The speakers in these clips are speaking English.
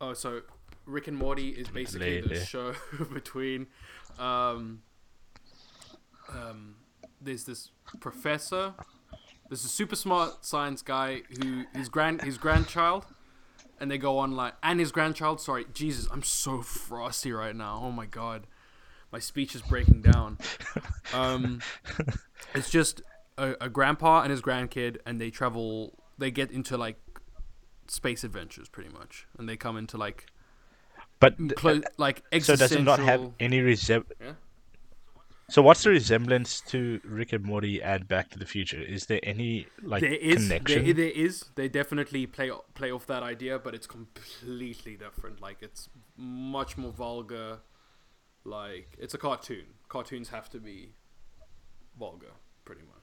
Oh, so Rick and Morty is basically the show between. Um, um, there's this professor. There's a super smart science guy who his grand his grandchild, and they go on like and his grandchild. Sorry, Jesus, I'm so frosty right now. Oh my god, my speech is breaking down. Um, it's just a, a grandpa and his grandkid, and they travel. They get into like space adventures, pretty much, and they come into like But clo- uh, like so does it not have any resem? Yeah. So what's the resemblance to Rick and Morty and Back to the Future? Is there any like there is connection? there, there is they definitely play play off that idea but it's completely different like it's much more vulgar like it's a cartoon cartoons have to be vulgar pretty much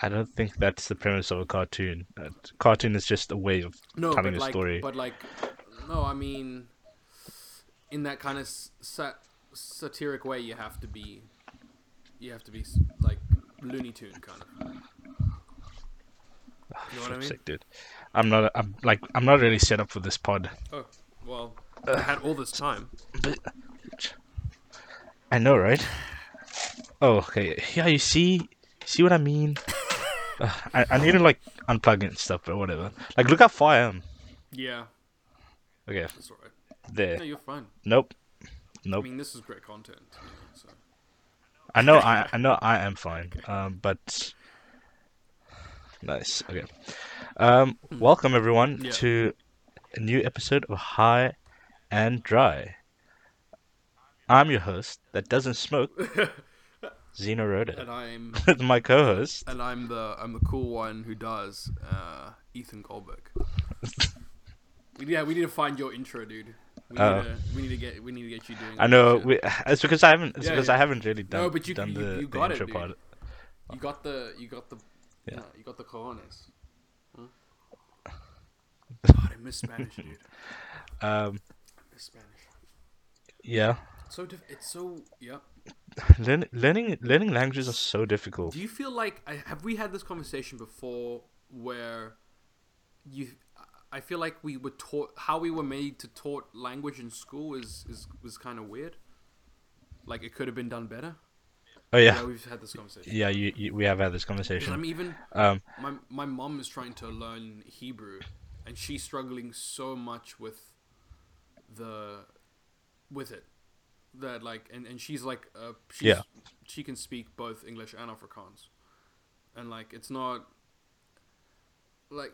I don't think that's the premise of a cartoon. A cartoon is just a way of no telling but a like story. but like no i mean in that kind of sat- satiric way you have to be you have to be like looney tune kind of ah, you know what i mean sick, dude. I'm not. I'm like. I'm not really set up for this pod. oh well i had all this time I know, right? Oh, okay. Yeah, you see, see what I mean? I, I need to like unplug it and stuff or whatever. Like, look how far I am. yeah Okay, that's all right there. no you're fine Nope. Nope. I mean, this is great content. You know, so. I know. I. I know. I am fine. Um, but nice. Okay. Um, welcome everyone Hmm. Yeah. to a new episode of High and Dry. I'm your host that doesn't smoke, Zeno Rhoda. And I'm my co-host. and I'm the I'm the cool one who does uh, Ethan Goldberg. yeah, we need to find your intro, dude. We need, Oh. to, we need to get we need to get you doing. I know. We, it's because I haven't. It's Yeah, because yeah. I haven't really done, No, but you- done you- the, you the got it, intro dude. part. you got the you got the yeah. you got the cojones. Huh? God, I miss Spanish, dude. Um, I miss Spanish. yeah. It's so diff- it's so yeah. Learn, learning learning languages are so difficult. Do you feel like have we had this conversation before where you I feel like we were taught how we were made to taught language in school is is was kind of weird. Like it could have been done better. Oh yeah. Yeah, we've had this conversation. Yeah, you, you, we have had this conversation. I'm even Um, my my mom is trying to learn Hebrew, and she's struggling so much with the with it that like and, and she's like uh she's, Yeah. she can speak both English and Afrikaans, and like it's not like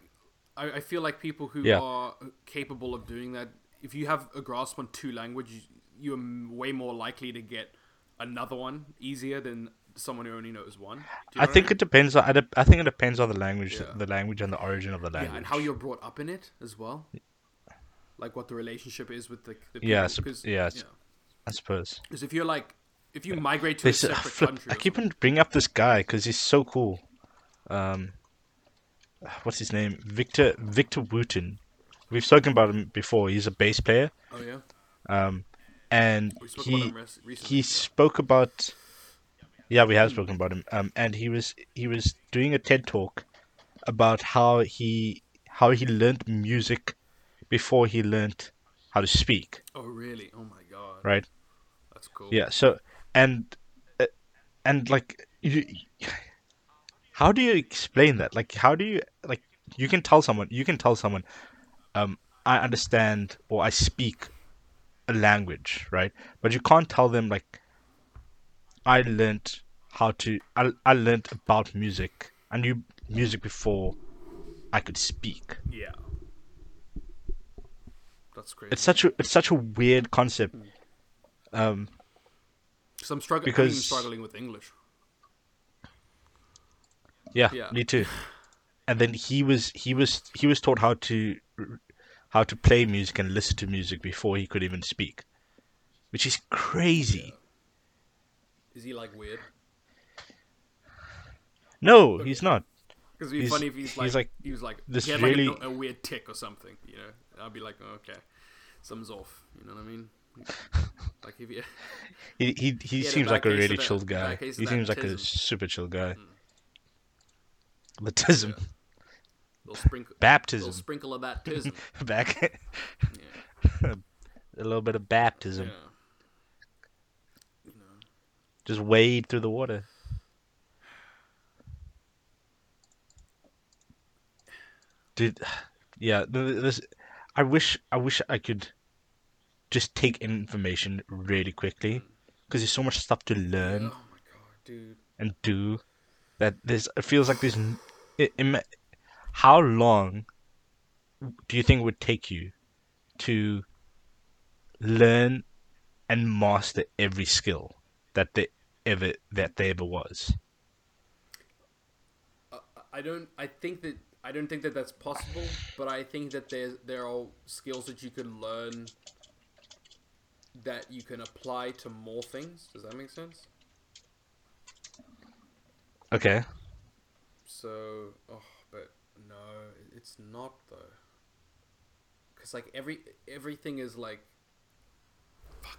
I, I feel like people who Yeah. are capable of doing that if you have a grasp on two languages you're way more likely to get another one easier than someone who only knows one. You know I think mean? it depends on. I, I think it depends on the language, Yeah. the language and the origin of the language. Yeah, and how you're brought up in it as well. Like what the relationship is with the, the people, sup- 'cause- yeah, it's- I suppose. Because if you're like, if you migrate to a There's, uh, separate flip, country, I keep on bringing up this guy because he's so cool. Um, what's his name? Victor Victor Wooten. We've spoken about him before. He's a bass player. oh yeah, Um, and spoke he res- he spoke about yeah we have spoken about him um and he was he was doing a ted talk about how he how he learned music before he learned how to speak oh really? Oh my god, right that's cool. yeah so and uh, and like you how do you explain that like how do you like you can tell someone you can tell someone um i understand or i speak a language right but you can't tell them like i learned how to i, I learned about music i knew music before i could speak yeah. That's crazy. it's such a it's such a weird concept um 'Cause I'm struggling. I'm struggling with English. Yeah, Yeah. me too. And then he was he was he was taught how to how to play music and listen to music before he could even speak, which is crazy. Is he like weird? No, he's not. Because it'd be He's- funny if he's he's like, like he was like this he had really- like a, a weird tick or something, you know. I'd be like, oh, okay, something's off. You know what I mean? Like if you, He he, he Yeah, the seems like a really that- chill bad guy. He seems like a super chill guy. Hmm. The tism. They'll sprinkle. They'll Baptism. sprinkle of that tism. Back. Yeah. a little bit of baptism. yeah. You know. Just wade through the water. Dude, yeah. This, I wish, I wish I could just take in information really quickly because there's so much stuff to learn Oh my god, dude. and do that there's. It feels like there's. n- It, how long do you think it would take you to learn and master every skill that they ever that there ever was? Uh, I don't. I think that I don't think that that's possible. But I think that there there are skills that you can learn that you can apply to more things. Does that make sense? Okay. So, oh, but no, it's not though. Cause like every everything is like, fuck.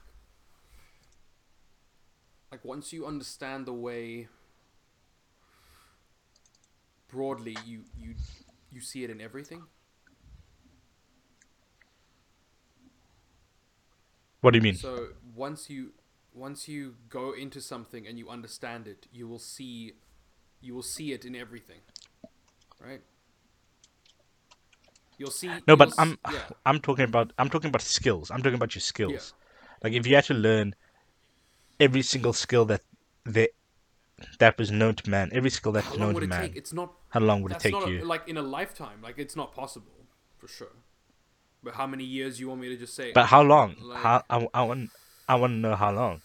Like once you understand the way broadly, you you you see it in everything. What do you mean? So once you once you go into something and you understand it, you will see you will see it in everything. Right? You'll see No, but I'm yeah. I'm talking about I'm talking about skills. I'm talking about your skills. Like if you had to learn every single skill that that that was known to man, every skill that's How long known would to it man, take? It's not how long would it take not a- you? like in a lifetime. Like it's not possible for sure. But how many years you want me to just say? But how long? Like- how I, I want I want to know how long.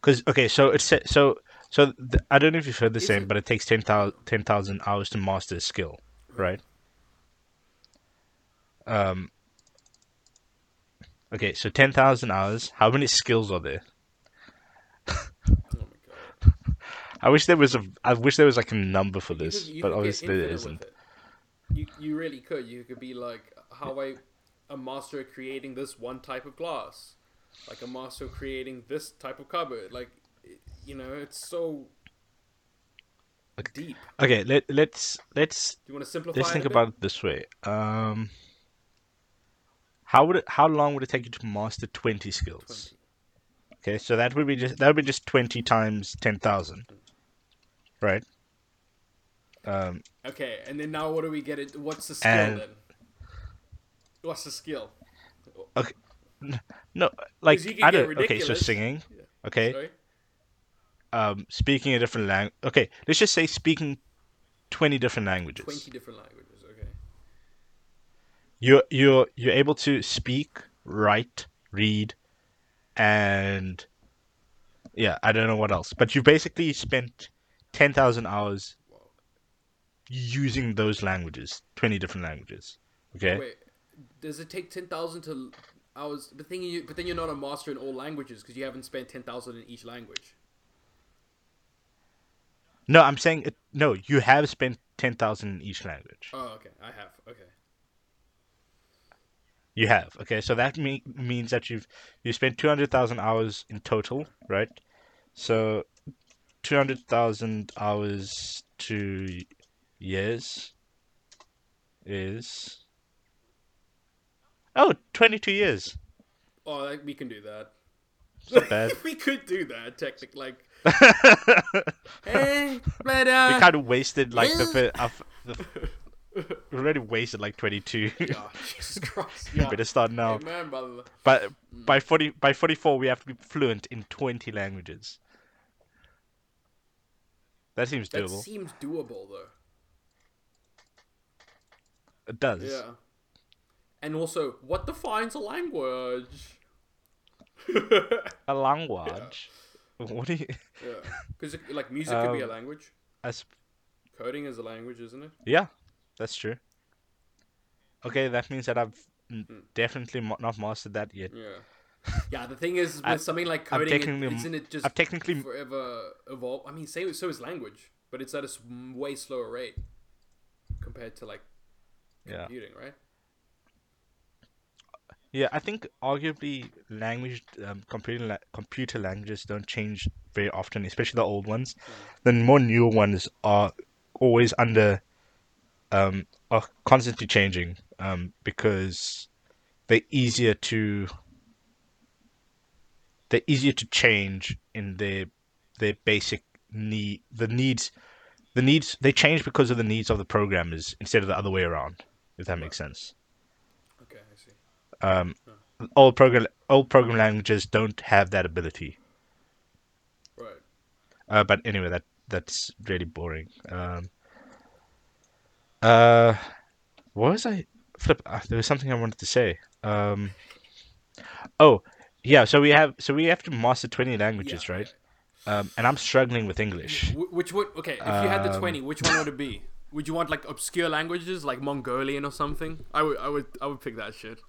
Because okay, so it's so so th- I don't know if you've heard the Is same, it- but it takes 10,000 10,000 hours to master a skill, right? Um. Okay, so ten thousand hours. How many skills are there? oh my god. I wish there was a. I wish there was like a number for You this, you but obviously there isn't. You you really could. You could be like how I a master at creating this one type of glass, like a master creating this type of cupboard. Like you know, it's so deep. Okay, let let's let's Do you want to simplify? let's think about it this way. Um, how would it? How long would it take you to master twenty skills? 20. Okay, so that would be just that would be just twenty times ten thousand, right? Um, Okay, and then now what do we get? It. What's the skill And- then? What's the skill? Okay, no, like I don't. Okay, so singing. Yeah. Okay, Sorry. um, speaking a different language. Okay, let's just say speaking twenty different languages. Twenty different languages. Okay. You're you're you're able to speak, write, read, and yeah, I don't know what else. But you basically spent ten thousand hours. Using those languages, twenty different languages. Okay. Wait, does it take ten thousand to hours? But then you, but then you're not a master in all languages because you haven't spent ten thousand in each language. No, I'm saying it, no. You have spent ten thousand in each language. Oh, okay, I have. Okay. You have. Okay, so that me- means that you've you spent two hundred thousand hours in total, right? So two hundred thousand hours to years is oh 22 years. Oh, like, we can do that. Not bad. we could do that technically. Like, we hey, but uh, kind of wasted like the, fir- of the we already wasted like 22. oh, Jesus Christ. Yeah. Better start now. Amen, brother. But by 40 by 44 we have to be fluent in 20 languages. That seems doable. That doable. seems doable though. It does. Yeah. And also, what defines a language? A language. What do you? Yeah, because like music could be a Um, language. As, Coding is a language, isn't it? yeah, that's true. Okay, that means that I've Hmm. definitely not mastered that yet. Yeah. Yeah, the thing is with I- something like coding, it, isn't it just I've technically forever evolve? I mean, same so is language, but it's at a way slower rate compared to like yeah right? yeah I think arguably language um, computer la- computer languages don't change very often, especially the old ones. The more newer ones are always under um, are constantly changing um, because they're easier to they're easier to change in their their basic need the needs the needs they change because of the needs of the programmers instead of the other way around if that makes sense Okay, I see. um, old program old program languages don't have that ability Right. Uh, but anyway, that that's really boring. Um, uh, what was I? Flip. Uh, there was something I wanted to say. Um, oh, yeah. So we have so we have to master twenty languages, Yeah, right? Um, and I'm struggling with English. Which would okay? If you had the twenty, which one would it be? Would you want like obscure languages like Mongolian or something? I would, I would, I would pick that shit.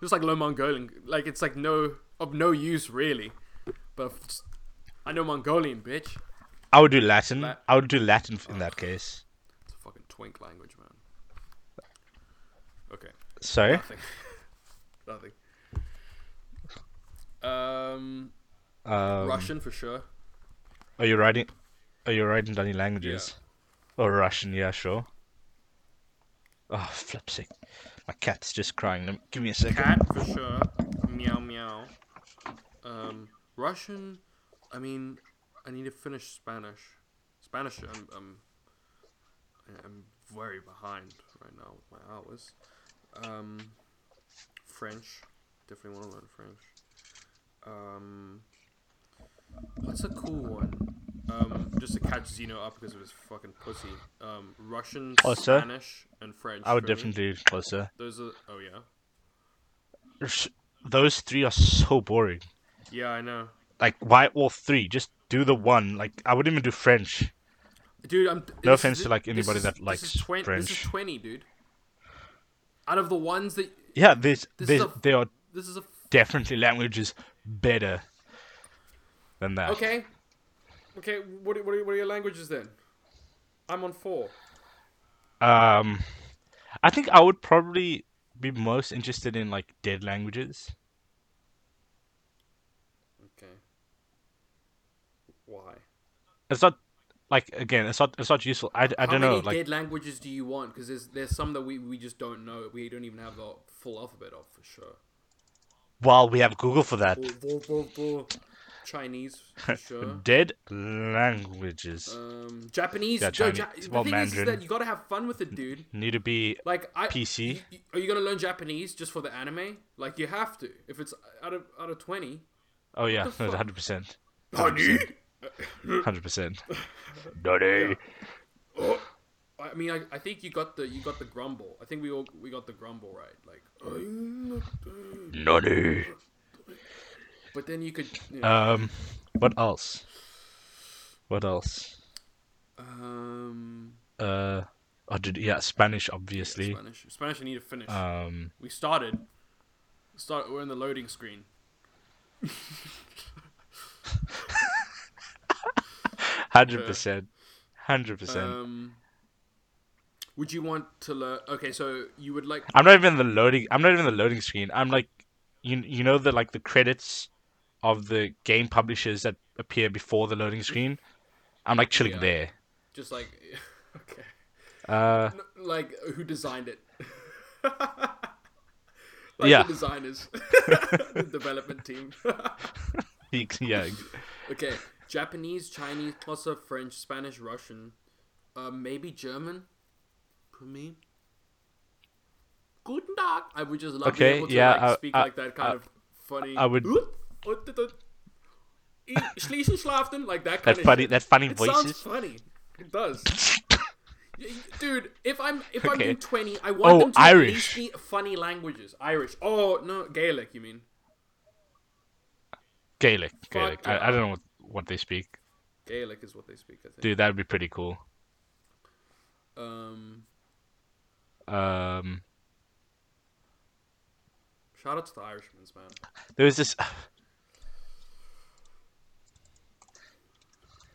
Just like low Mongolian, like it's like no of no use really. But f- I know Mongolian, bitch. I would do Latin. La- I would do Latin in that case. It's a fucking twink language, man. Okay, Sorry. nothing, nothing. Um, Um, Russian for sure. Are you writing? Are you writing any languages? Or Russian? Yeah, sure. Oh, flip sake. My cat's just crying. Give me a second. Cat for sure. Meow meow. Um, Russian. I mean, I need to finish Spanish. Spanish. I'm. I'm, I'm very behind right now with my hours. Um, French. Definitely want to learn French. Um, what's a cool one? Um, just to catch Zeno up because of his fucking pussy. Um, Russian, Xhosa. Spanish, and French. I would definitely do Xhosa. Those are. Oh yeah. Those three are so boring. Yeah, I know. Like, why all three? Just do the one. Like, I wouldn't even do French. Dude, I'm. No this offense to, like, this anybody is- that this likes is 20, This is French. twenty, dude. Out of the ones that Yeah, there's, This is there's, a- there are this is a definitely languages better than that. okay. Okay, what are, what are, what are your languages then? I'm on four. Um, I think I would probably be most interested in like dead languages. Okay. Why? It's not like again, it's not it's not useful. I, I How don't many know. Like dead languages do you want? Because there's there's some that we, we just don't know. We don't even have the full alphabet of for sure. while we have Google for that, Chinese for sure. dead languages Um, Japanese. Yeah, Chinese. Ja- the Well, thing is, is that you gotta have fun with it, dude. need to be Like I PC? y- are you gonna learn Japanese just for the anime? Like you have to. If it's out of out of twenty. Oh yeah, hundred percent, hundred percent. Daddy. I mean, I, I think you got the you got the grumble. I think we all we got the grumble right. Like, I'm not the-" Nutty. But then you could. You know, Um, what else? What else? um, Uh, oh, did, yeah, Spanish, yeah, obviously. Spanish. Spanish. I need to finish. Um, we started. Start. We're in the loading screen. hundred percent, hundred percent. Um, would you want to learn? Okay, so you would like. I'm not even the loading. I'm not even the loading screen. I'm like, you you know the like the credits of the game publishers that appear before the loading screen. I'm like chilling Yeah. there. Just like. Okay. Uh, like who designed it? like Yeah. the designers, the development team. yeah, okay, Japanese, Chinese, plus a French, Spanish, Russian, uh, maybe German. For me. Guten Tag. I would just love Okay, being able to yeah, like, I- speak I- like that kind I- of funny. I would- Schließen, schlafen, like that kind that of funny shit. that funny It sounds funny. It does. Dude, if I'm if I'm Okay. doing twenty, I want Oh, them to Irish. least be funny languages. Irish. Oh no, Gaelic. You mean Gaelic, Gaelic. yeah. I, I don't know what, what they speak. Gaelic is what they speak. I think. Dude, that would be pretty cool. Um, Um, shout out to the Irishmans, man. there was this.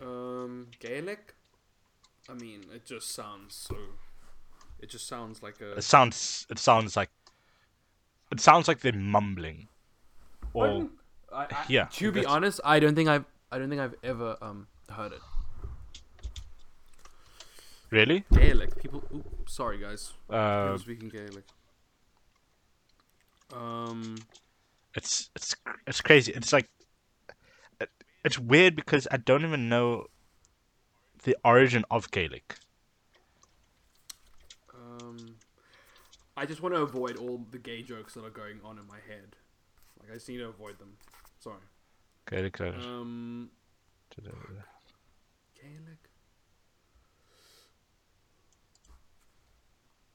Um, Gaelic. I mean, it just sounds so. It just sounds like a. It sounds. It sounds like. It sounds like they're mumbling. Or I, I, yeah, To be honest, I don't think I've I don't think I've ever um heard it. Really? Gaelic. People. Oop, sorry, guys. Uh, People speaking Gaelic. Um. it's it's it's crazy. It's like it's weird because I don't even know the origin of Gaelic. Um. I just want to avoid all the gay jokes that are going on in my head. Like I just need to avoid them. Sorry. Gaelic. Um. Gaelic.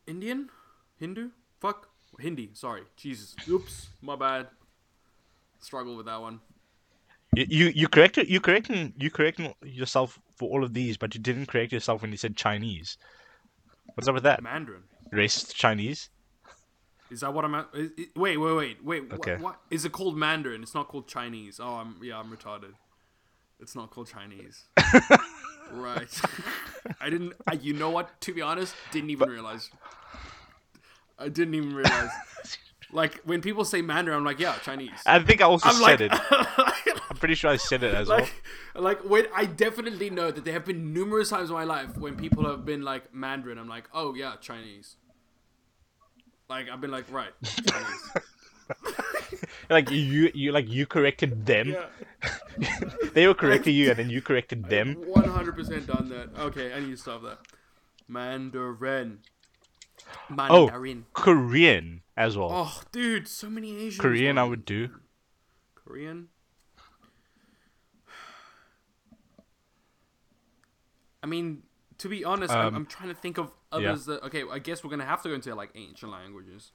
Indian? Hindu? Fuck. Hindi. Sorry. Jesus. Oops. My bad. Struggle with that one. You you corrected you correcting you correcting yourself for all of these, but you didn't correct yourself when you said Chinese. What's up with that? Mandarin. Racist Chinese? Is that what I'm at? Is, i- wait, wait, wait, wait. Okay. What, what? Is it called Mandarin? It's not called Chinese. Oh, I'm yeah, I'm retarded. It's not called Chinese. right. I didn't. I, you know what? To be honest, didn't even realize. I didn't even realize. like when people say Mandarin, I'm like, yeah, Chinese. I think I also I'm said like, it. I'm pretty sure I said it as well. like, like when I definitely know that there have been numerous times in my life when people have been like Mandarin. I'm like, oh yeah, Chinese. Like I've been like, right, Chinese. Like you you like you corrected them. yeah. they were correcting you and then you corrected them. One hundred percent done that. Okay, I need to stop that. Mandarin. Oh, Korean as well. Oh, dude, so many Asians. Korean I would do. Korean. I mean, to be honest, I'm, Um, I'm trying to think of yeah. others that. Okay, I guess we're gonna have to go into like ancient languages.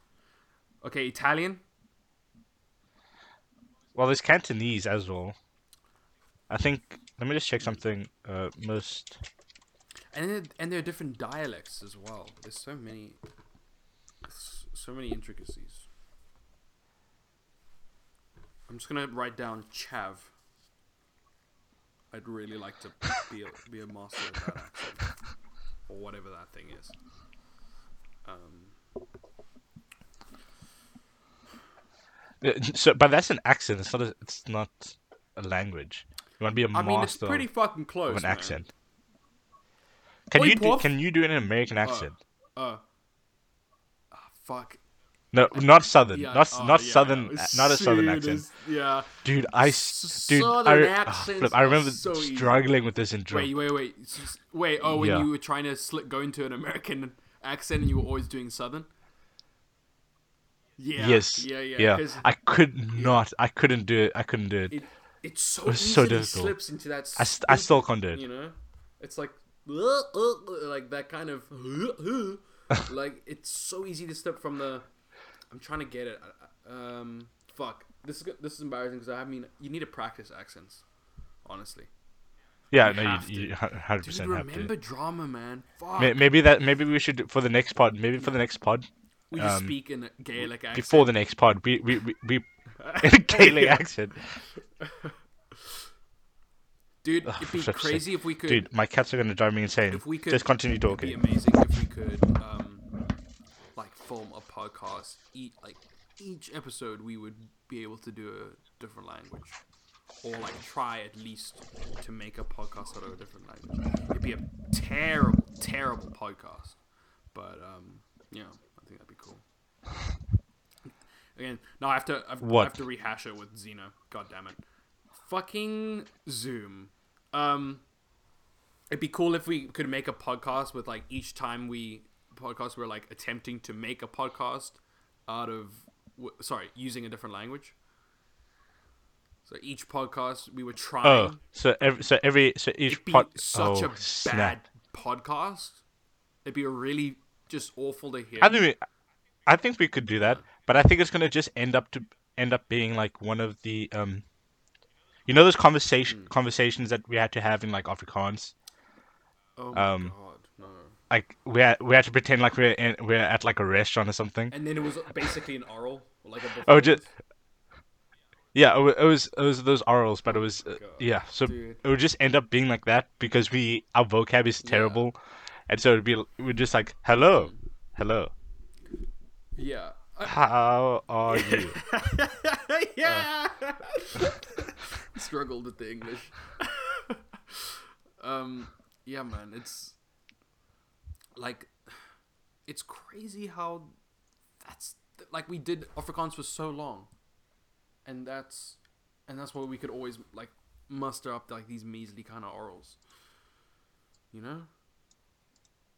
Okay, Italian. Well, there's Cantonese as well. I think. Let me just check something. Uh, most. and and there are different dialects as well. There's so many, so many intricacies. I'm just gonna write down chav. I'd really like to be a, be a master of that accent, or whatever that thing is. Um, Uh, So, but that's an accent. It's not. A, it's not a language. You want to be a I master mean, it's pretty fucking close. of an man. accent. Can Oi, you do? Can you do an American accent? Uh, ah, fuck. No, not southern. Yeah, not oh, not yeah, southern. yeah. Not a southern accent. Yeah. Dude, I dude, I, southern ah, re- accents flip, I remember so easy. struggling with this in drum. Wait, wait, wait. Wait. Oh, when you were trying to sli- go into an American accent and you were always doing southern. Yeah. yes. Yeah, yeah. I could not. I couldn't do it. I couldn't do it. it, it's so was so difficult. slips into that. I, st- I still can't do it. You know, it's like like that kind of like it's so easy to slip from the. I'm trying to get it. Um, fuck. This is this is embarrassing because I mean you need to practice accents. Honestly, Yeah, You no, have you, to. you hundred percent have remember drama, man. Fuck. May- Maybe that. Maybe we should for the next pod. Maybe for the next pod. we just um, speak in a Gaelic accent. Before the next pod, we we we, we in a Gaelic accent. dude, it'd be crazy if we could. Dude, my cats are gonna drive me insane. if we could Just continue it'd be talking. amazing if we could um film a podcast each like each episode we would be able to do a different language. Or like try at least to make a podcast out of a different language. It'd be a terrible terrible podcast. But um yeah i think that'd be cool. Again no i have to I've, I have to rehash it with Zeno god damn it. Fucking zoom. Um It'd be cool if we could make a podcast with like each time we podcast we're like attempting to make a podcast out of w- sorry using a different language. So each podcast we were trying. Oh, so every so every so each pod. such oh, a snap. bad podcast. It'd be a really just awful to hear. I think we, I think we could do that, but I think it's gonna just end up to end up being like one of the um, you know those conversation Hmm. conversations that we had to have in like Afrikaans. oh my um, god. Like we had, we had to pretend like we're in, we're at like a restaurant or something. And then it was basically an oral, like a Oh, just yeah, it was it was those orals, but it was uh, yeah. So dude. it would just end up being like that because we our vocab is terrible, and so it'd be we're just like hello, hello, yeah. I- how are you? yeah. Struggled with the English. um. Yeah, man. It's like it's crazy how that's like we did Afrikaans for so long, and that's and that's why we could always like muster up like these measly kind of orals. You know.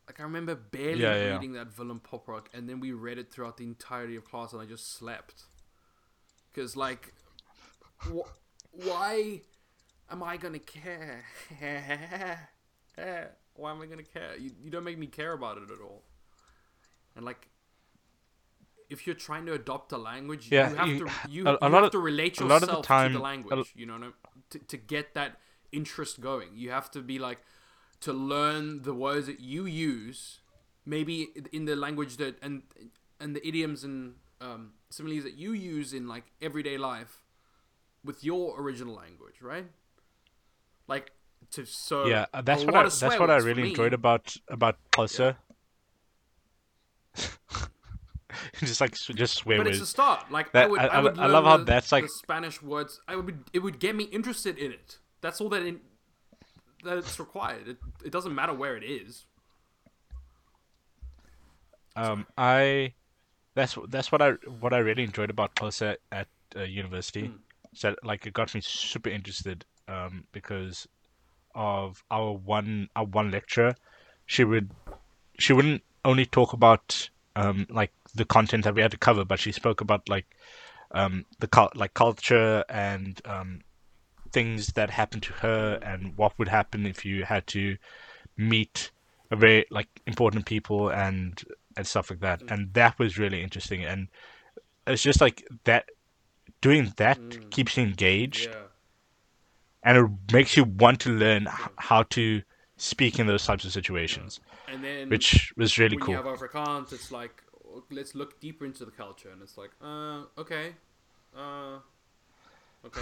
Like I remember barely Yeah, yeah, reading that Willem pop rock, and then we read it throughout the entirety of class, and I just slept. Cause like, wh- why am I gonna care? why am I gonna care? You, you don't make me care about it at all. And like, if you're trying to adopt a language, Yeah, you have you- to you, a- a you have of- to relate a yourself the time- to the language. You know, no- to to get that interest going, you have to be like to learn the words that you use, maybe in the language that and and the idioms and um, similes that you use in like everyday life with your original language, right? Like to so yeah, uh, that's what I, that's what I really enjoyed about about Pulsar. just like just swear But words. it's a start. Like That- I would, I- I, would I love how the- that's like- Spanish words. I would, it would get me interested in it. That's all that in, that it's required. It, it doesn't matter where it is. Um, I that's that's what I what I really enjoyed about Pulsar at uh, university. Hmm. So like it got me super interested um, because of our one our one lecturer. She would she wouldn't only talk about um, like the content that we had to cover, but she spoke about like um, the cul- like culture and um, things that happened to her and what would happen if you had to meet a very like important people and and stuff like that and that was really interesting and it's just like that doing that keeps you engaged Yeah. And it makes you want to learn how to speak in those types of situations And then which was really when cool. you have Afrikaans, it's like let's look deeper into the culture, and it's like, uh, okay, uh, okay,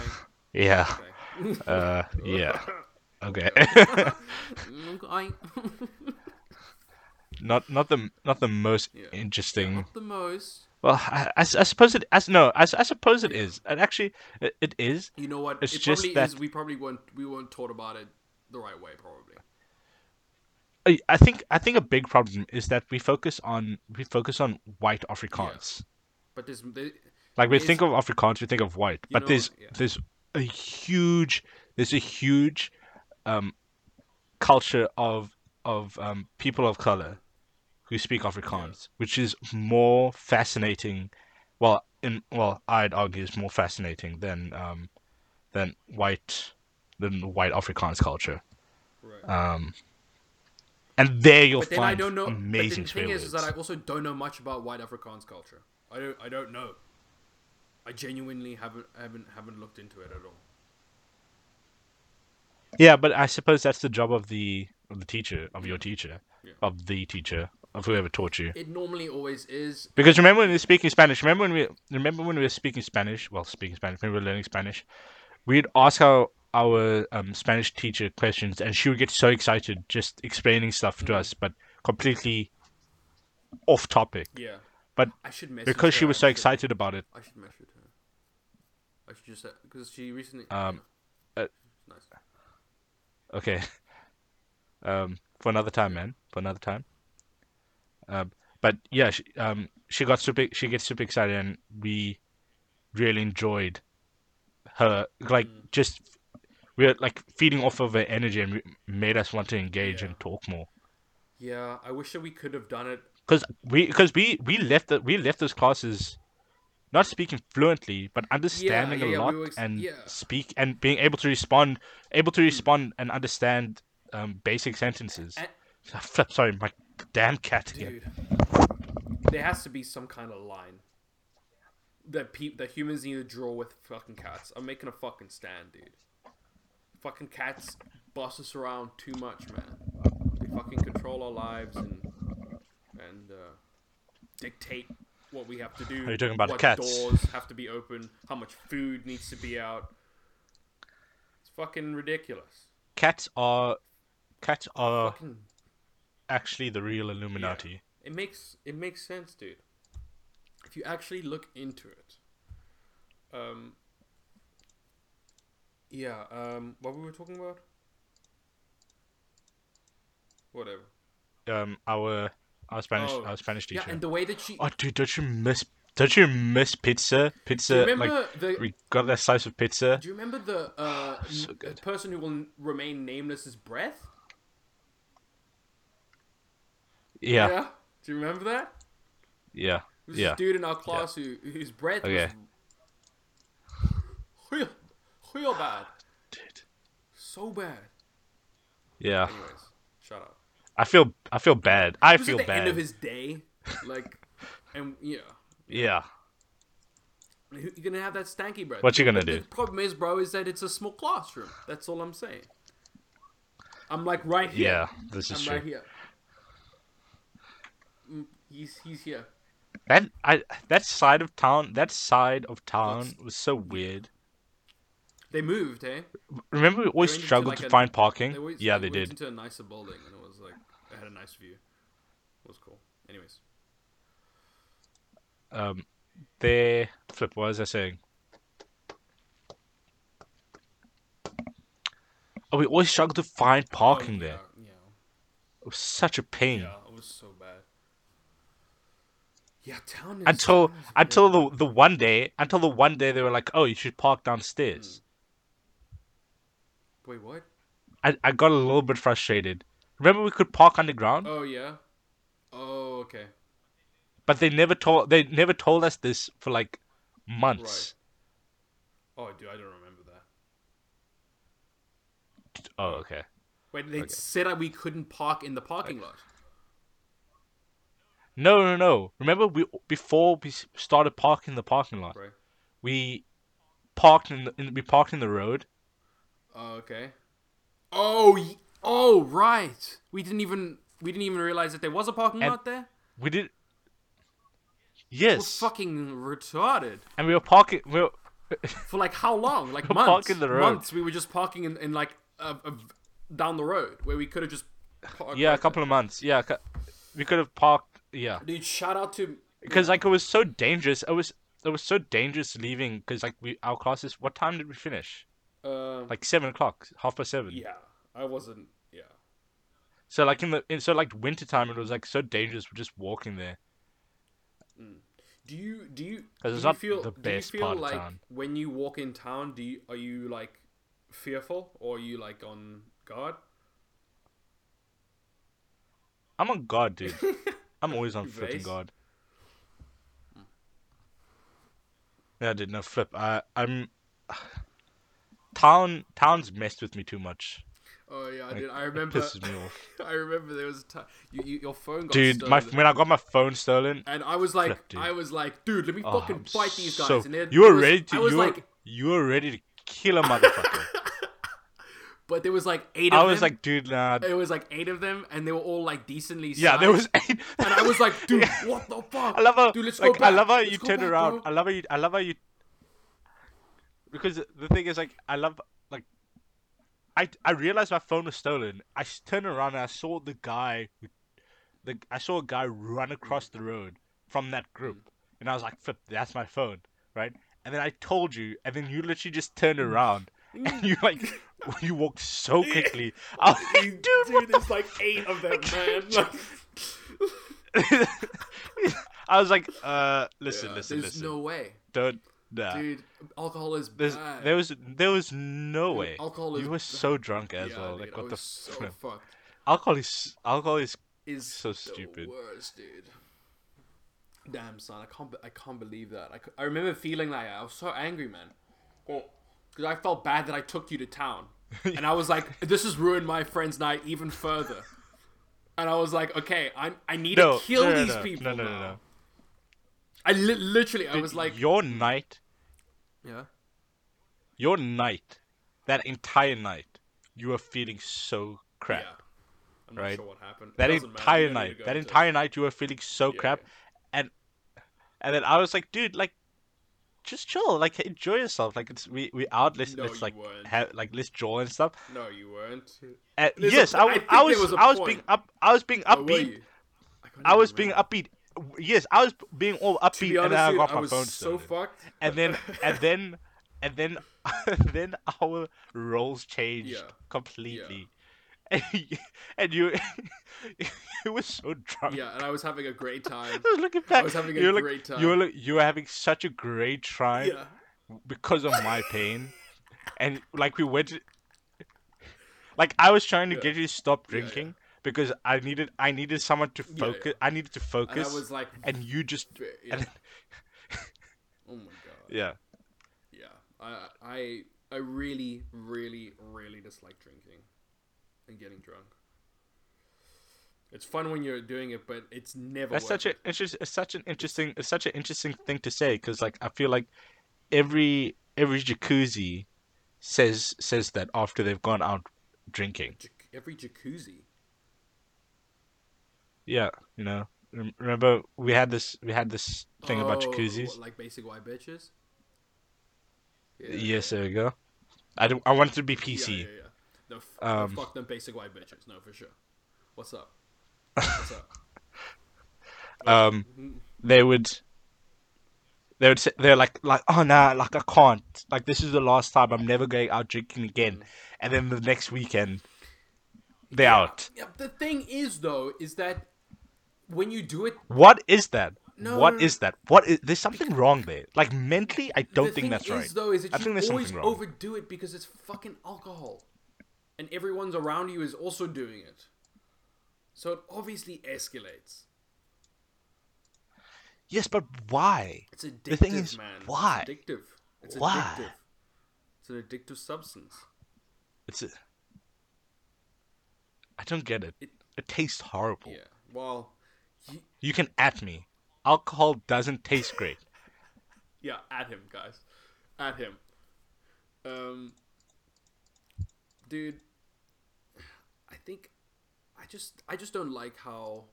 yeah. Okay. uh yeah. Okay. Not not the not the most Yeah. interesting. Not the most. Well I I suppose it as no I, I suppose it is and actually it, it is You know what? It's it just probably that- is. We probably weren't we weren't taught about it the right way, probably. I I think I think a big problem is that we focus on we focus on white Afrikaans. But there's there, Like we think of Afrikaans, we think of white, but know, there's yeah. there's a huge there's a huge um, culture of of um, people of color who speak Afrikaans, which is more fascinating. Well, in well, I'd argue is more fascinating than um, than white than white Afrikaans culture. right. Um, and there you'll but then find I don't know. amazing but the thing is, is that I also don't know much about white Afrikaans culture. I don't. I don't know. I genuinely haven't haven't haven't looked into it at all. Yeah, but I suppose that's the job of the of the teacher, of your teacher, Yeah. of the teacher, of whoever taught you. It normally always is. Because remember when we were speaking Spanish, remember when we remember when we were speaking Spanish, well, speaking Spanish, when we were learning Spanish, we'd ask our our um, Spanish teacher questions, and she would get so excited just explaining stuff Mm-hmm. to us, but completely off topic. Yeah. But I should because she her, was so excited about it, I should message her. I should just because she recently. Um, uh, nice. Okay. Um, for another time, man. For another time. Um, but yeah, she, um, she got super. She gets super excited, and we really enjoyed her. Like just we are like feeding off of her energy, and made us want to engage Yeah. and talk more. Yeah, I wish that we could have done it. Because we, because we, we left the, we left those classes, not speaking fluently, but understanding yeah, a yeah, we lot were ex- and yeah. speak and being able to respond, able to respond and understand um, basic sentences. And- Sorry, my damn cat again. Dude, there has to be some kind of line that pe- that humans need to draw with fucking cats. I'm making a fucking stand, dude. Fucking cats boss us around too much, man. They fucking control our lives and and uh, dictate what we have to do. Are you talking about what cats? doors have to be open? How much food needs to be out? It's fucking ridiculous. Cats are, cats are Fucking actually the real Illuminati. It makes it makes sense, dude. If you actually look into it. Um. Yeah. Um. What we were talking about? Whatever. um our our Spanish Oh, our Spanish teacher. Yeah, and the way that she. Oh, dude, don't you miss? Don't you miss pizza? Pizza, do you remember like the? we got that slice of pizza. Do you remember the uh, So person who will remain nameless's breath? Yeah, Do you remember that? yeah, was yeah. dude in our class who whose breath Okay. was real, real bad, Dude. so bad. Yeah, Anyways, shut up. I feel I feel bad. I feel at the bad. end of his day, like, and yeah, Yeah, you're gonna have that stanky breath. What you gonna But do? The problem is, bro, is that it's a small classroom. That's all I'm saying. I'm like right here. yeah. This is I'm true. right here. He's he's here. That I that side of town, that side of town was so weird. They moved, eh? Remember, we always struggled like, to a- find parking. They always, yeah, they they went did. into a nicer building, and it was like it had a nice view. It was cool. Anyways, Um, they flip. What was I saying? Oh, we always struggled to find parking Oh, there. Yeah, It was such a pain. yeah, yeah, it was so bad. Yeah, town Until town until the the one day until the one day they were like, oh, you should park downstairs. Hmm. wait, what? I I got a little bit frustrated. Remember, we could park underground, Oh yeah. Oh okay. but they never told they never told us this for like months. Oh dude, I don't remember that. Oh, okay. Wait, they Okay. said that we couldn't park in the parking lot. No, no, no. Remember, we before we started parking in the parking lot, Right. we parked in, the, in we parked in the road. Oh, okay. Oh, oh, right. We didn't even we didn't even realize that there was a parking And- lot there. We did. Yes. We're fucking retarded. and we were parking. We were, For like how long? Like We're months. parking the road. Months. We were just parking in, in like a, a, down the road where we could have just. Yeah, a right couple of months. Yeah, we could have parked. Yeah. Dude, shout out to. because like it was so dangerous. It was it was so dangerous leaving because like we our classes. What time did we finish? Uh, Like seven o'clock, half past seven. yeah, I wasn't. Yeah. So like in the in so like winter time, it was like so dangerous. We're just walking there. Do you do you 'Cause do it's you not feel the do you feel part of like town. when you walk in town, do you are you like fearful or are you like on guard? I'm on guard, dude. I'm always on flipping guard. Yeah, I did No flip. I I'm. Town towns messed with me too much. Oh yeah, I Like, did. I it remember. pisses me off. I remember there was a time you, you, your phone got Dude, my when I got my phone stolen, and I was like, Flip. I was like, dude, let me oh, fucking I'm fight these guys. so- and you were was- ready to. I was you were, like, you were ready to kill a motherfucker. but there was like eight of them. I was them. like, dude, nah. it was like eight of them, and they were all like decently. Yeah, there was eight. And I was like, dude, what the fuck? I love how, Dude, let's like, go I love how Let's you go turn back, around. bro. I love how you. I love how you. Because the thing is, like, I love, like, I I realized my phone was stolen. I turned around and I saw the guy. The I saw a guy run across the road from that group, mm. and I was like, "Flip, that's my phone, right?" And then I told you, and then you literally just turned around, and you like, you walked so quickly. I like, Dude, dude, there's like eight of them, man. Like, I was like, uh, listen, yeah, listen, there's listen. no way, Don't, nah. dude. Alcohol is There's, bad. there was, there was no Dude, way. alcohol is You were bad. so drunk as yeah, well. Like, what the so fucked. Alcohol is, alcohol is. Is So the stupid. Worst, dude. Damn, son, I can't. I can't believe that. I, I remember feeling like I was so angry, man. Because I felt bad that I took you to town, and I was like, "This has ruined my friend's night even further." And I was like, "Okay, I I need No, to kill no, no, these people no, no, no, now." no. I li- literally, I was like, your night, "Yeah." your night, that entire night, you were feeling so crap. Yeah. I'm not right? sure what happened. That matter, entire night, that entire night, you were feeling so Yeah, crap, and and then I was like, dude, like, just chill, like, enjoy yourself. Like, it's we we out, let's No, let's like weren't. have like let's draw and stuff. No, you weren't. Uh, yes, po- I, I I was, was a I was point. being up, I was being Oh, upbeat. you? can't I was being remember. upbeat. Yes, I was being all upbeat, be and then I got I my phone so fucked. and then and then and then then our roles changed Yeah. completely and you, and you, you were so drunk. Yeah, and I was having a great time. I was looking back. I was having a were like, great time. You were like, you were having such a great time Yeah. because of my pain, and like we went. Like I was trying to Yeah. get you to stop Yeah, yeah. drinking because I needed I needed someone to focus. I needed to And focus, I was like, and you just and oh my god. yeah. Yeah, I I I really really really dislike drinking and getting drunk. It's fun when you're doing it, but it's never. That's such a it. it's just it's such an interesting it's such an interesting thing to say because like I feel like every every jacuzzi says says that after they've gone out drinking. Every jacuzzi. Yeah, you know. Remember we had this we had this thing about Oh, jacuzzis. what, like basic white bitches. Yeah. Yes, there we go. I don't, I wanted to be PC. yeah, yeah. No, f- no, Um, fuck them basic white bitches. No, for sure. What's up? What's up? Um, Mhm. they would they would say they're like like oh nah like I can't like this is the last time I'm never going out drinking again and then the next weekend they're Yeah. out Yeah, the thing is though, is that when you do it, what is that No, What no, no. is that what is there's something wrong there like mentally I don't the think thing that's is right though, is that I you think there's always something wrong. overdo it because it's fucking alcohol, and everyone's around you is also doing it. So it obviously escalates. yes but why It's addictive, thing is, man. why? It's addictive. It's Why? addictive. It's an addictive substance. it's a, I don't get it It- it tastes horrible Yeah. Well, y- you can at me alcohol doesn't taste great yeah, at him, guys. At him. Um, dude, think I just I just don't like how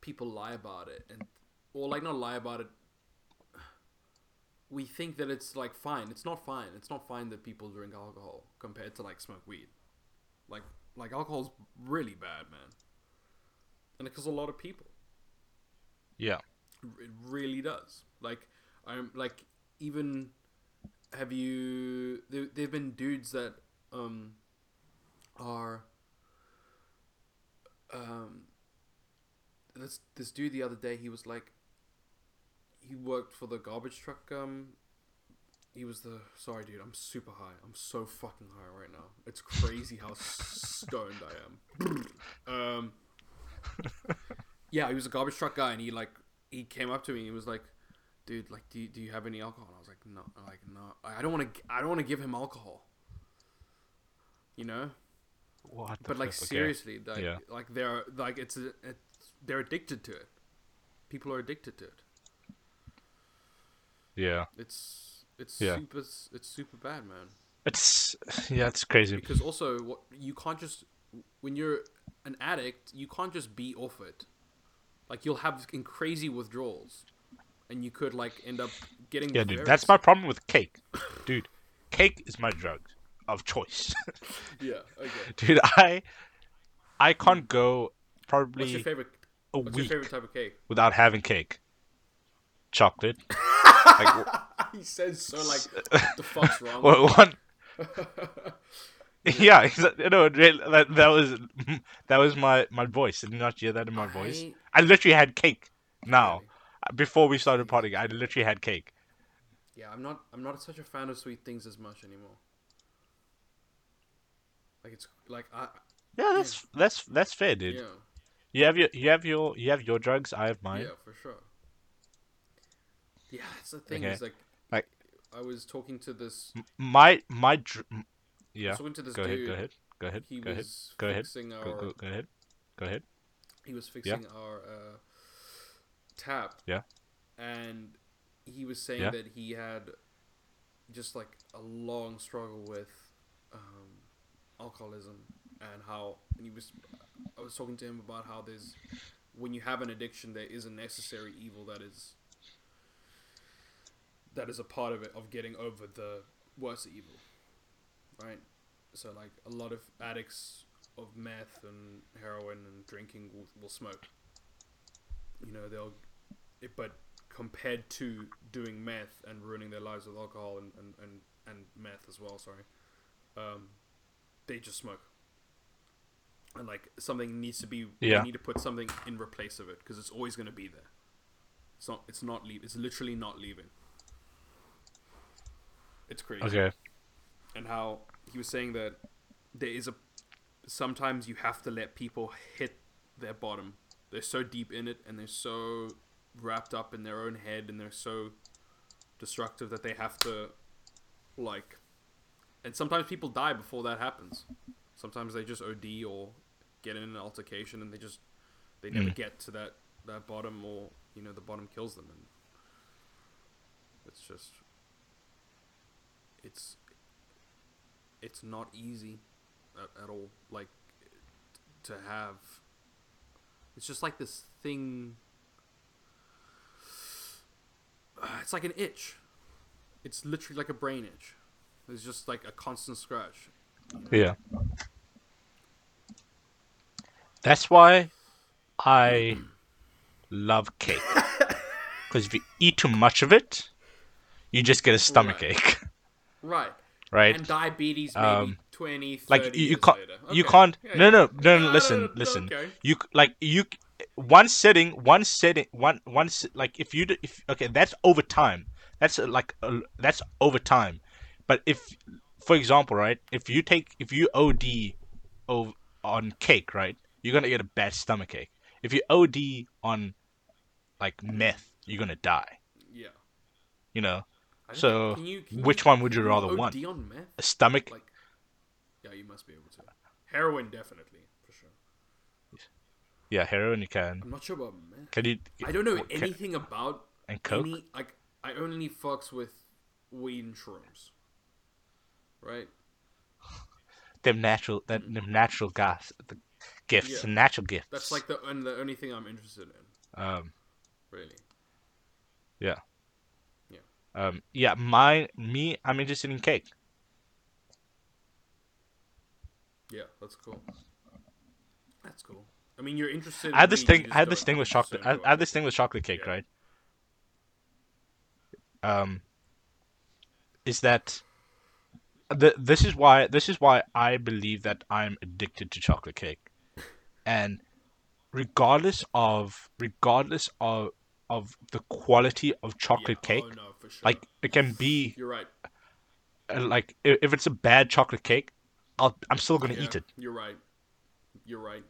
people lie about it and or like not lie about it. We think that it's like fine. It's not fine. It's not fine that people drink alcohol compared to like smoke weed. Like like alcohol's really bad, man. And it kills a lot of people. yeah It really does. Like I'm like even have you there there've been dudes that um are um this this dude the other day he was like he worked for the garbage truck um he was the sorry dude I'm super high. I'm so fucking high right now. It's crazy how stoned I am. Um yeah he was a garbage truck guy and he like he came up to me and he was like dude like do you, do you have any alcohol? And I was like no like no I don't want to I don't want to give him alcohol. You know what but like? Okay. seriously like Yeah. like they're like it's a, it's they're addicted to it people are addicted to it yeah it's it's Yeah. super it's super bad man it's yeah it's crazy because also what you can't just when you're an addict you can't just be off it like you'll have in crazy withdrawals and you could like end up getting Yeah, dude, that's my problem with cake. Dude, cake is my drug of choice. yeah okay dude, I I can't go what's your probably favorite a what's your week favorite type of cake without having cake. Chocolate. like he says so like what the fuck's wrong w- one yeah, exa- no, that, that was that was my my voice. Did you not hear that in my voice? I- I literally had cake. Now, Really? before we started partying, I literally had cake. Yeah, I'm not. I'm not such a fan of sweet things as much anymore. Like it's like I Yeah, that's that's that's fair, dude. yeah You have your you have your you have your drugs. I have mine. yeah for sure. Yeah, that's the thing. Okay. Is like Like- I was talking to this. My my dr- yeah. was talking to this Go ahead. Go ahead. Go ahead. He Go ahead. was Go ahead. fixing our. Go, go, go ahead. Go ahead. He was fixing our uh, tap. Yeah. And he was saying Yeah. that he had just like a long struggle with um, alcoholism and how and he was I was talking to him about how there's when you have an addiction there is a necessary evil that is that is a part of it of getting over the worst evil right? So like a lot of addicts of meth and heroin and drinking will, will smoke. You know they'll it, but compared to doing meth and ruining their lives with alcohol and, and, and, and meth as well sorry um, they just smoke and like something needs to be. Yeah. We need to put something in replace of it because it's always going to be there. It's not. It's not leave. It's literally not leaving. It's crazy. Okay. And how he was saying that there is a. Sometimes you have to let people hit their bottom. They're so deep in it, and they're so wrapped up in their own head, and they're so destructive that they have to, like. And sometimes people die before that happens. Sometimes they just OD or get in an altercation, and they just they never Mm. get to that that bottom, or you know the bottom kills them, and it's just it's it's not easy at, at all. Like to have, it's just like this thing. It's like an itch. It's literally like a brain itch. It's just like a constant scratch. Yeah. That's why I love cake. Because if you eat too much of it, you just get a stomach Right. ache, Right. right? And diabetes maybe Um, 20, 30 like you, you can't later. you can't Yeah, no no no no No, listen no, listen okay. you like you one setting one setting one one like if you if okay that's over time that's like uh, that's over time but if for example right if you take if you OD on cake right you're gonna get a bad stomach ache if you OD on like meth you're gonna die Yeah. you know So, can you- can which you- one would you rather OD want? on meth? a stomach Like, yeah, you must be able to. Heroin, definitely, for sure. yeah heroin you can I'm not sure about meth. can you I don't know what, can- anything about and coke any. Like, I only fucks with weed and shrooms. Right? them natural them natural gas the gifts Yeah. natural gifts That's like the and the only thing I'm interested in. um Really. yeah Yeah. um yeah my me i'm interested in cake Yeah, that's cool. That's cool. I mean, you're interested. i had in this thing i had this thing with chocolate I, I had this thing with chocolate cake Yeah. right um is that this is why this is why i believe that i'm addicted to chocolate cake and regardless of regardless of of the quality of chocolate Yeah, cake Oh no, sure. like it can be you're right. uh, like if it's a bad chocolate cake, I'll, I'm still gonna Yeah, eat it. You're right. You're right.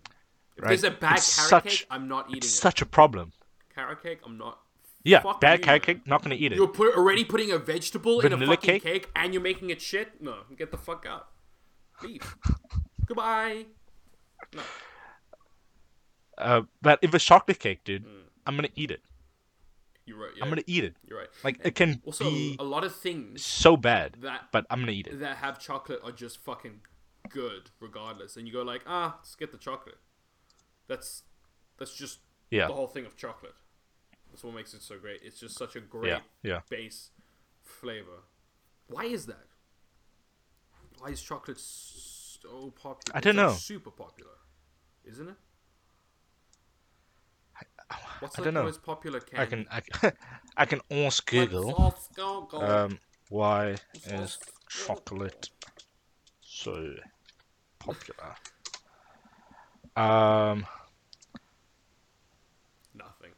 If Right? there's a bad It's carrot such- cake, I'm not eating It's it. such a problem. carrot cake, I'm not. Yeah, Fuck bad you, carrot cake, not gonna eat it. You're put, already putting a vegetable in a Vanilla fucking cake? cake? and you're making it shit. No, get the fuck out. Beef. Goodbye. No. Uh, but if it's chocolate cake, dude, Mm. I'm gonna eat it. You're right. Yeah, I'm gonna eat it. You're right. Like it can Also, be a lot of things so bad, that but I'm gonna eat it. that have chocolate are just fucking good regardless. And you go like, ah, let's get the chocolate. That's that's just Yeah, the whole thing of chocolate. That's what makes it so great. It's just such a great yeah, yeah. base flavor. Why is that? Why is chocolate so popular? I don't It's, like, know. super popular, isn't it? What's I like don't the know. most popular I candy? can I can, I can ask Google. Let's go, go. Um, why is chocolate so popular? Um, Nothing.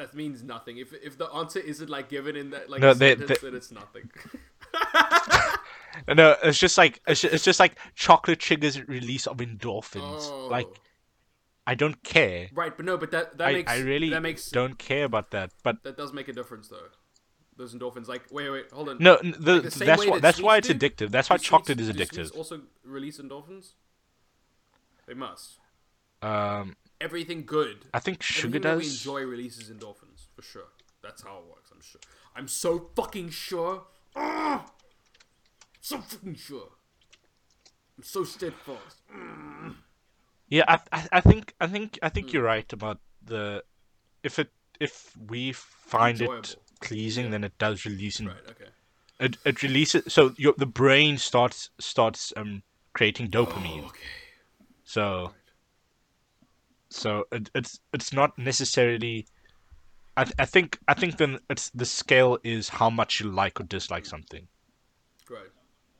That means nothing. If if the answer isn't like given in that like No, they- sentence, they- then it's nothing. no, it's just like it's just, it's just like chocolate triggers release of endorphins. oh. Like I don't care. right, but no, but that that I, makes I really that makes don't care about that. But that does make a difference though. Those endorphins, like wait, wait, hold on. no, the, Like the that's why that that's why it's do? addictive. That's why chocolate sweets- is addictive. also release endorphins. They must. Um, Everything good. I think sugar that we does. enjoy releases endorphins for sure. That's how it works. I'm sure. I'm so fucking sure. Ah! So fucking sure. I'm so steadfast. Yeah, I, I I think I think I think you're right about the if it if we find it Enjoyable. pleasing, then it does release and Right. Okay. it, it releases so your the brain starts starts um creating dopamine. Oh, okay. So. So it, it's it's not necessarily. I th- I think I think then it's the scale is how much you like or dislike something. Right.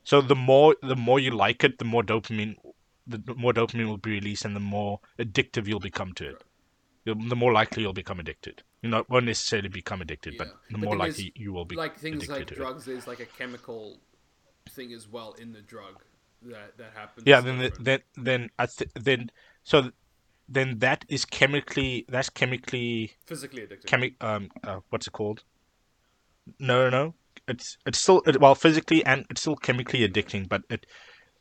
So the more the more you like it, the more dopamine the more dopamine will be released, and the more addictive you'll become to it. You'll, the more likely you'll become addicted. You not won't necessarily become addicted, but the But more likely you will be like things like it. drugs. There's like a chemical thing as well in the drug that that happens. Yeah, then the, then then I th- then so then that is chemically that's chemically physically addicted. chemi- um uh, what's it called? No, no, no. It's it's still it, well physically and it's still chemically addicting, but it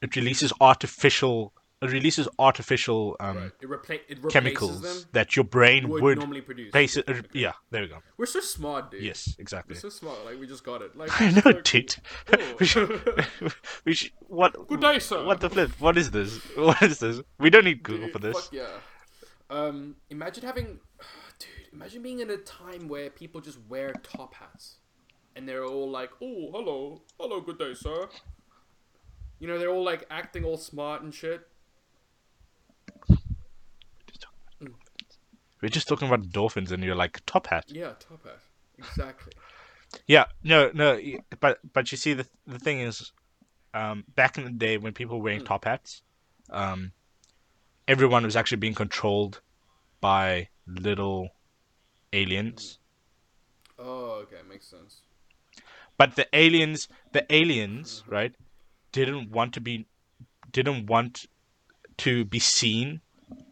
it releases artificial it releases artificial um right. It, repla- it chemicals that your brain Would, would, normally produce. base it. Yeah, there we go. We're so smart, dude. Yes, exactly. We're so smart. Like we just got it. Like I know, like, dude. oh. we should, we should, what? Good day, sir. What the flip? What is this? What is this? We don't need Google Dude, for this. Fuck yeah. Um, imagine having, dude. Imagine being in a time where people just wear top hats, and they're all like, "Oh, hello, hello, good day, sir." You know, they're all like acting all smart and shit. We're just talking about dolphins, and you're like top hat. Yeah, top hat. Exactly. Yeah, no, no, but but you see the the thing is, um, back in the day when people were wearing top hats, um, everyone was actually being controlled by little aliens. Oh, okay, makes sense. But the aliens, the aliens, right, didn't want to be, didn't want to be seen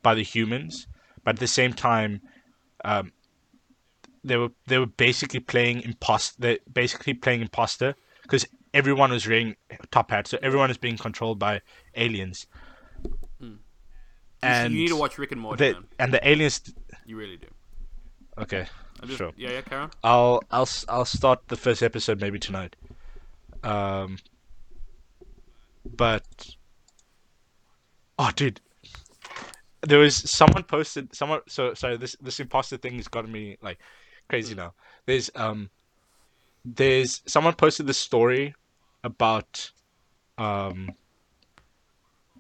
by the humans. But at the same time, um, they were they were basically playing imposter. They basically playing imposter because everyone was wearing top hats, so everyone is being controlled by aliens. And you need to watch Rick and Morty, the and the aliens. You really do. Okay, just, sure. Yeah, yeah, Karen. I'll I'll I'll start the first episode maybe tonight. Um, but oh, dude, there was someone posted someone. So sorry, this this imposter thing has gotten me like crazy now. There's um, there's someone posted this story about um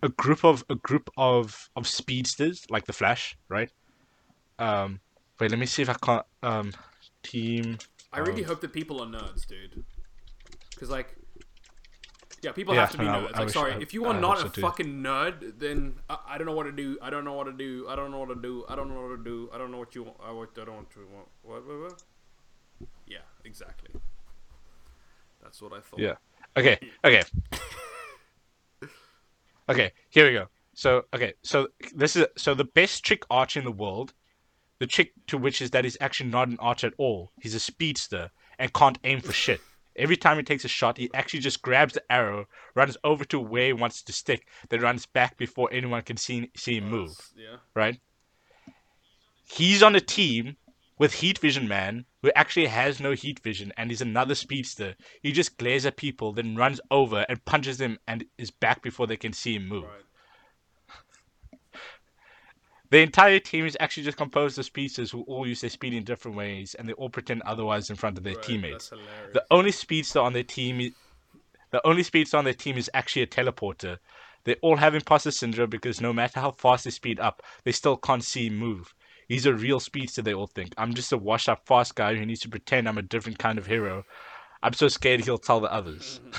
a group of a group of of speedsters like the Flash, right? Um, wait, let me see if I can't um team. I really Um, hope that people are nerds, dude. Because like, yeah, people Yeah, have to be no, nerds. I like, sorry, I- if you are not so a too. fucking nerd, then I, I don't know what to do. I don't know what to do. I don't know what to do. I don't know what to do. I don't know what you want. I, want- I don't want to want. What, what, what? Yeah, exactly. That's what I thought. Yeah. Okay. Okay. okay. Here we go. So okay. So this is so the best trick archer in the world. The trick to which is that he's actually not an archer at all. He's a speedster and can't aim for shit. Every time he takes a shot, he actually just grabs the arrow, runs over to where he wants to stick, then runs back before anyone can see see him move. Yeah. right? He's on a team with Heat Vision Man, who actually has no heat vision and is another speedster. He just glares at people, then runs over and punches them and is back before they can see him move. Right. The entire team is actually just composed of speedsters who all use their speed in different ways and they all pretend otherwise in front of their right. teammates. The only speedster on their team is the only speedster on their team is actually a teleporter. They all have imposter syndrome because no matter how fast they speed up, they still can't see move. He's a real speedster, they all think. I'm just a washed up fast guy who needs to pretend I'm a different kind of hero. I'm so scared he'll tell the others.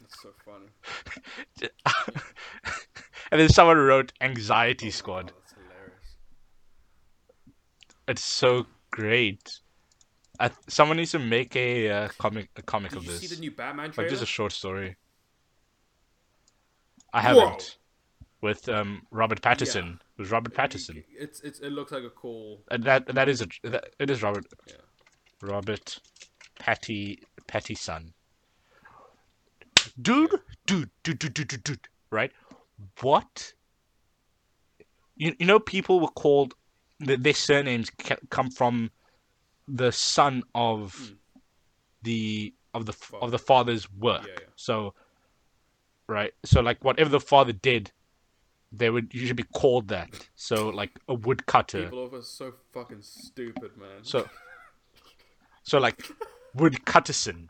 That's so funny. and then someone wrote Anxiety Squad. Oh, that's hilarious. It's so great. I, someone needs to make a uh, comic a comic Did of this. see the new Batman like just a short story. I haven't. Whoa. With um Robert Pattinson. With Robert Pattinson. It's it's it looks like a cool. And that that is a that, it is Robert Yeah. Robert Patty Pattinson. Dude, dude, dude, dude, dude, dude, dude, right? What? You you know people were called th- their surnames come from the son of Hmm. the of the Father. of the father's work. Yeah, yeah. So right, so like whatever the father did, they would you should be called that. So like a woodcutter. People over so fucking stupid, man. So, so like Wood Cutterson,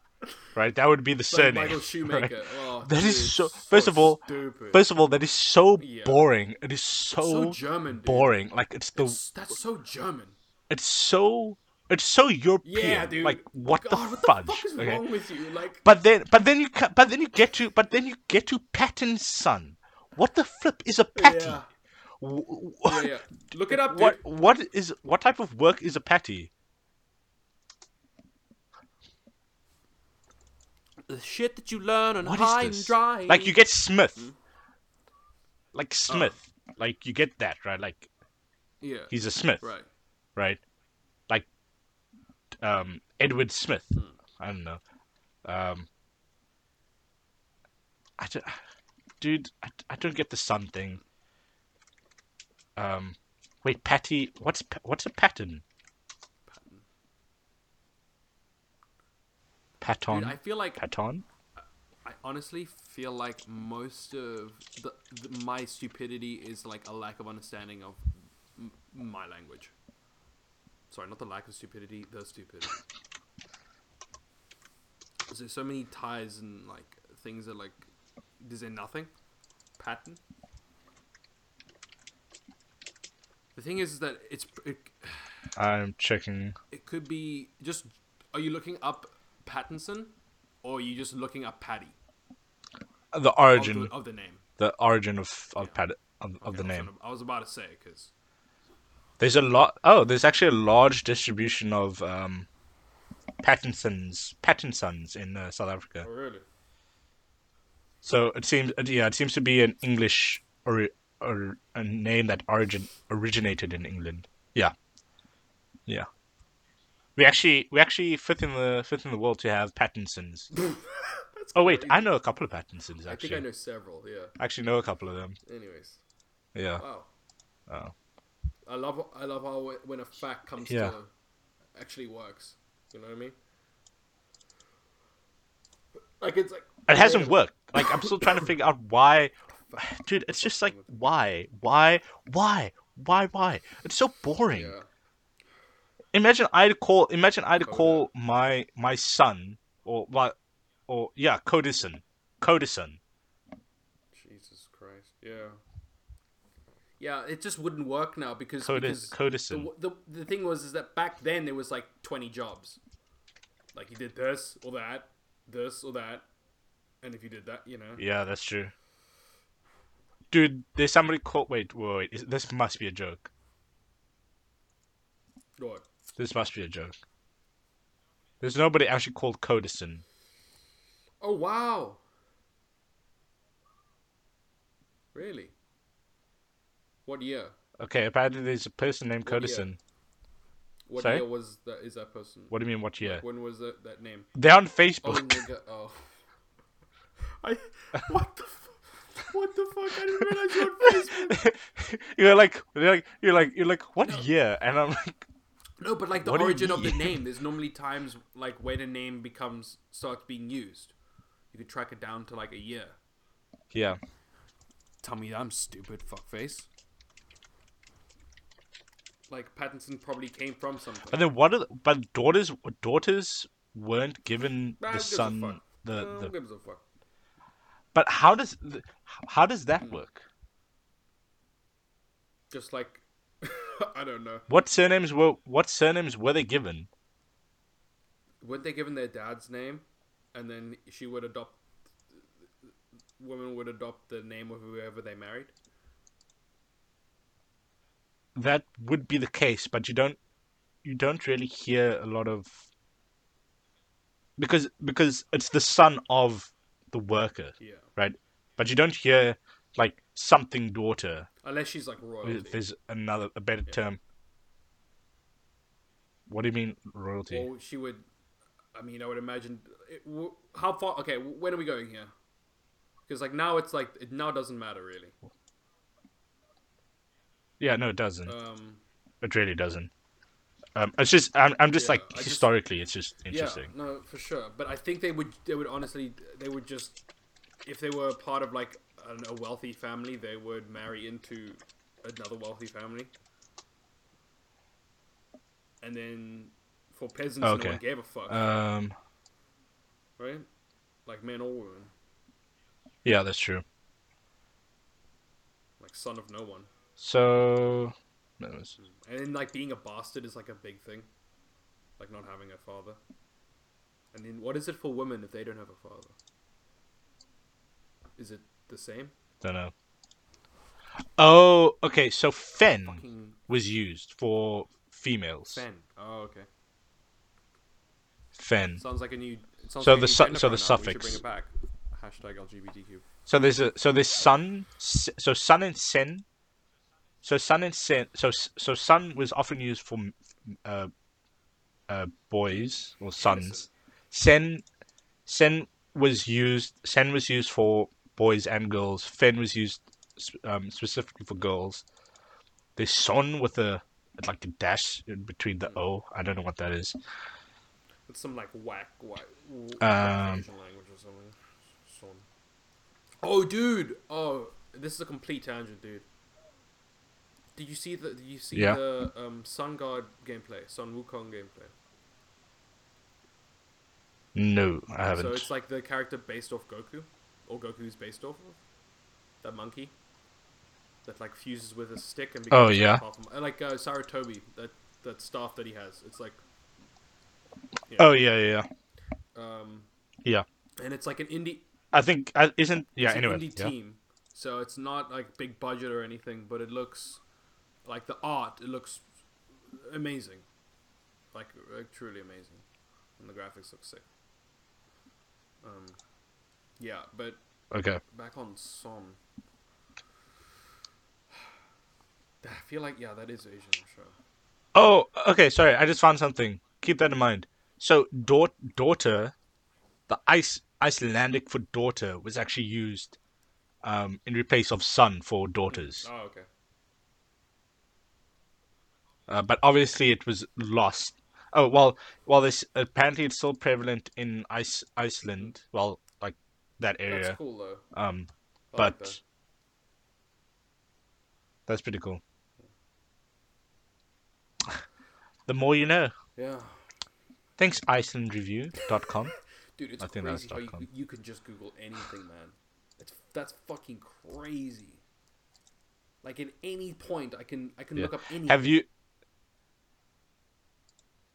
right? That would be the like surname. Michael right? Oh, That dude, is so- so. first of all- stupid. First of all, that is so Yeah. boring. It is so, so German, dude. boring. Like it's the It's- that's so German. it's so it's so European. Yeah, dude. Like what God, the oh, what fudge? the fuck is okay? wrong with you? Like, But then, but then you, but then you get to, but then you get to Patton's son. What the flip is a patty? Yeah. Yeah, yeah. Look it up, dude. What what is what type of work is a patty? The shit that you learn on What high and dry. Like you get Smith. Hmm? Like Smith. Like you get that, right? Like Yeah. he's a Smith, Right. right? Like um Edward Smith. Hmm. I don't know. Um I don't, dude, I, I don't get the sun thing. Um wait, patty, what's what's a pattern? Paton. Dude, I feel like Paton? I honestly feel like most of the, the my stupidity is like a lack of understanding of m- my language. Sorry, not the lack of stupidity, the stupidity. There's so many ties and like things that like is there nothing pattern. The thing is is that it's it, I'm checking. it could be just. Are you looking up Pattinson, or are you just looking up Patty The of origin, the, of the name? the origin of of, pat- of, of Okay, the name. I was about to say because There's a lot. Oh, there's actually a large distribution of um, Pattinsons, Pattinsons in uh, South Africa. oh really? So it seems, uh, yeah, it seems to be an English or, or a name that origin originated in England. Yeah, yeah. We actually, we actually fifth in the fifth in the world to have Pattinsons. oh wait, crazy. I know a couple of Pattinsons Actually, I think I know several. Yeah. I actually know a couple of them. Anyways, Yeah. wow. Oh. I love I love how when a fact comes Yeah. to actually works. You know what I mean? Like it's like It hasn't worked. Like I'm still trying to figure out why, dude. It's just like why, why, why, why, why? It's so boring. Yeah. Imagine I'd call. Imagine I'd Coda. call my my son or what, or yeah, Codison, Codison. Jesus Christ. Yeah. Yeah, it just wouldn't work now because, Codis, because Codison. the, the the thing was is that back then there was like 20 jobs. Like you did this or that, this or that, and if you did that, you know. Yeah, that's true. Dude, there's somebody called. Wait, wait, wait. Is, this must be a joke. What? This must be a joke. There's nobody actually called Codison. Oh wow. Really? What year? Okay, apparently there's a person named What year? Codison. What Sorry? year was that? Is that person? What do you mean? What year? When was that, that name? They're on Oh, Facebook. nigga. Oh. I. What the. What the fuck? I didn't realize you were on Facebook. you're like, you're like, you're like, you're like, what year? And I'm like, No, but like the What do you origin of the name. There's normally times like when a name becomes starts being used. You could track it down to like a year. yeah. Tell me I'm stupid, fuckface. Like Pattinson probably came from something. But then what? Are the, but daughters, daughters weren't given Nah, the son. The, No, the who gives a fuck? But how does how does that mm. work? Just like I don't know. What surnames were what surnames were they given? Weren't they given their dad's name, and then she would adopt? Women would adopt the name of whoever they married. That would be the case, but you don't you don't really hear a lot of because because it's the son of the worker, Yeah, right? But you don't hear like something daughter. unless she's like royalty. There's another a better term. What do you mean royalty? Well, she would. I mean, I would imagine. It, how far? Okay, when are we going here? Because like now it's like it now doesn't matter really. yeah, no, it doesn't. Um, It really doesn't. Um, it's just I'm I'm just Yeah, like just- historically, it's just interesting. Yeah, no, for sure. But I think they would. They would honestly. They would just. If they were part of like an, a wealthy family, they would marry into another wealthy family. And then, for peasants, Okay. no one gave a fuck, Um, right? Like men or women, yeah, that's true. like son of no one. So, no, it's- mm. And then like being a bastard is like a big thing. Like not having a father. And then what is it for women if they don't have a father? Is it the same? don't know. Oh, okay. So fen Fucking was used for females. Fen. Oh, okay. Fen. Sounds like a new. So like the su- so the pronoun. We should bring suffix. it back. Hashtag LGBTQ. So there's a so there's sun. So sun and sen. So sun and sen. So so sun was often used for uh, uh, boys or sons. Sen sen was used. Sen was used for boys and girls. Fen was used um, specifically for girls. There's son with a like a dash in between the O. I don't know what that is. It's some like whack, whack, whack Um, Asian language or something. Son. Oh, dude! Oh, this is a complete tangent, dude. Did you see the? Did you see Yeah. the um, Sun God gameplay, Sun Wukong gameplay? No, I haven't. So it's like the character based off Goku, or Goku's based off of that monkey that like fuses with a stick and becomes Oh, yeah. uh, like uh, Sarutobi, that that staff that he has. It's like oh yeah, yeah, yeah. um, Yeah. and it's like an indie. I think uh, isn't yeah. it's Anyway, an indie yeah. team, so it's not like big budget or anything, but it looks like the art. It looks amazing, like, like truly amazing, and the graphics look sick. Um, yeah, but Okay. back on Son. I feel like yeah, that is Asian for sure. Oh, okay. Sorry, I just found something. Keep that in mind. So, daugh- daughter, the ice Icelandic for daughter was actually used um, in replace of son for daughters. Oh, okay. Uh, but obviously, it was lost. Oh well, well, this apparently it's still prevalent in Ice Iceland. Well, like that area. That's cool though. Um, I like but that. that's pretty cool. The more you know. yeah, Thanks, IcelandReview.com. dude, it's I think crazy how you, you can just Google anything, man. It's that's fucking crazy. Like at any point, I can I can Yeah. look up anything. Have you?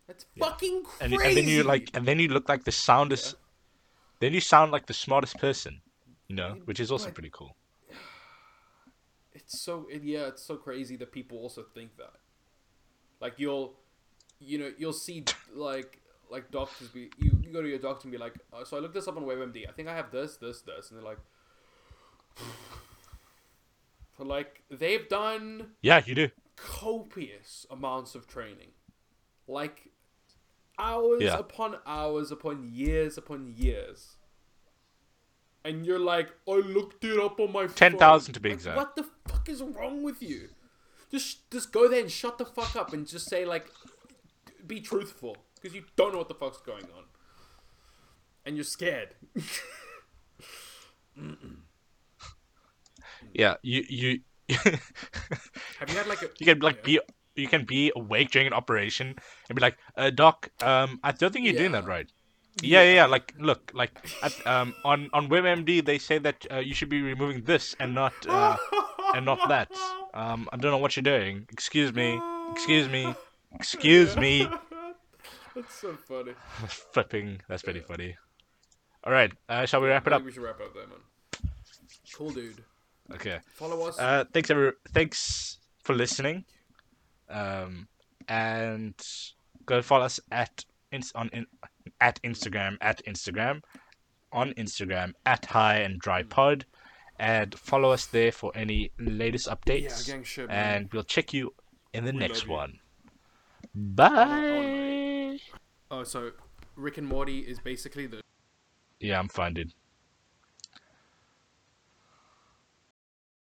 That's fucking And, crazy. and then you like, and then you look like the soundest. Then you sound like the smartest person, you know, which is also what? pretty cool. it's so yeah it's so crazy that people also think that like you'll you know you'll see like like doctors be you, you go to your doctor and be like oh, so i looked this up on webmd i think i have this this this and they're like but like they've done Yeah, you do. copious amounts of training like hours Yeah. upon hours upon years upon years and you're like i looked it up on my phone. 10,000 to be Like, exact. what the fuck is wrong with you just just go there and shut the fuck up and just say like be truthful because you don't know what the fuck's going on and you're scared Yeah, you you have you had like a you can like oh, Yeah. be you can be awake during an operation and be like, uh, "Doc, um, I don't think you're doing that right." Yeah, yeah, yeah. Like, look, like, at, um, on on WebMD they say that uh, you should be removing this and not uh, and not that. Um, I don't know what you're doing. Excuse me. Excuse me. Excuse me. that's so funny Flipping. That's pretty funny. All right. Uh, shall we wrap it I up? think we should wrap up there man cool dude Okay. follow us Uh, thanks every. Thanks for listening. Um, and go follow us at on in, at Instagram at Instagram on Instagram at High and Dry Pod, and follow us there for any latest updates. gang shit, and we'll check you in the We next one. wanna- Bye. Oh, so Rick and Morty is basically the Yeah, I'm fine, dude.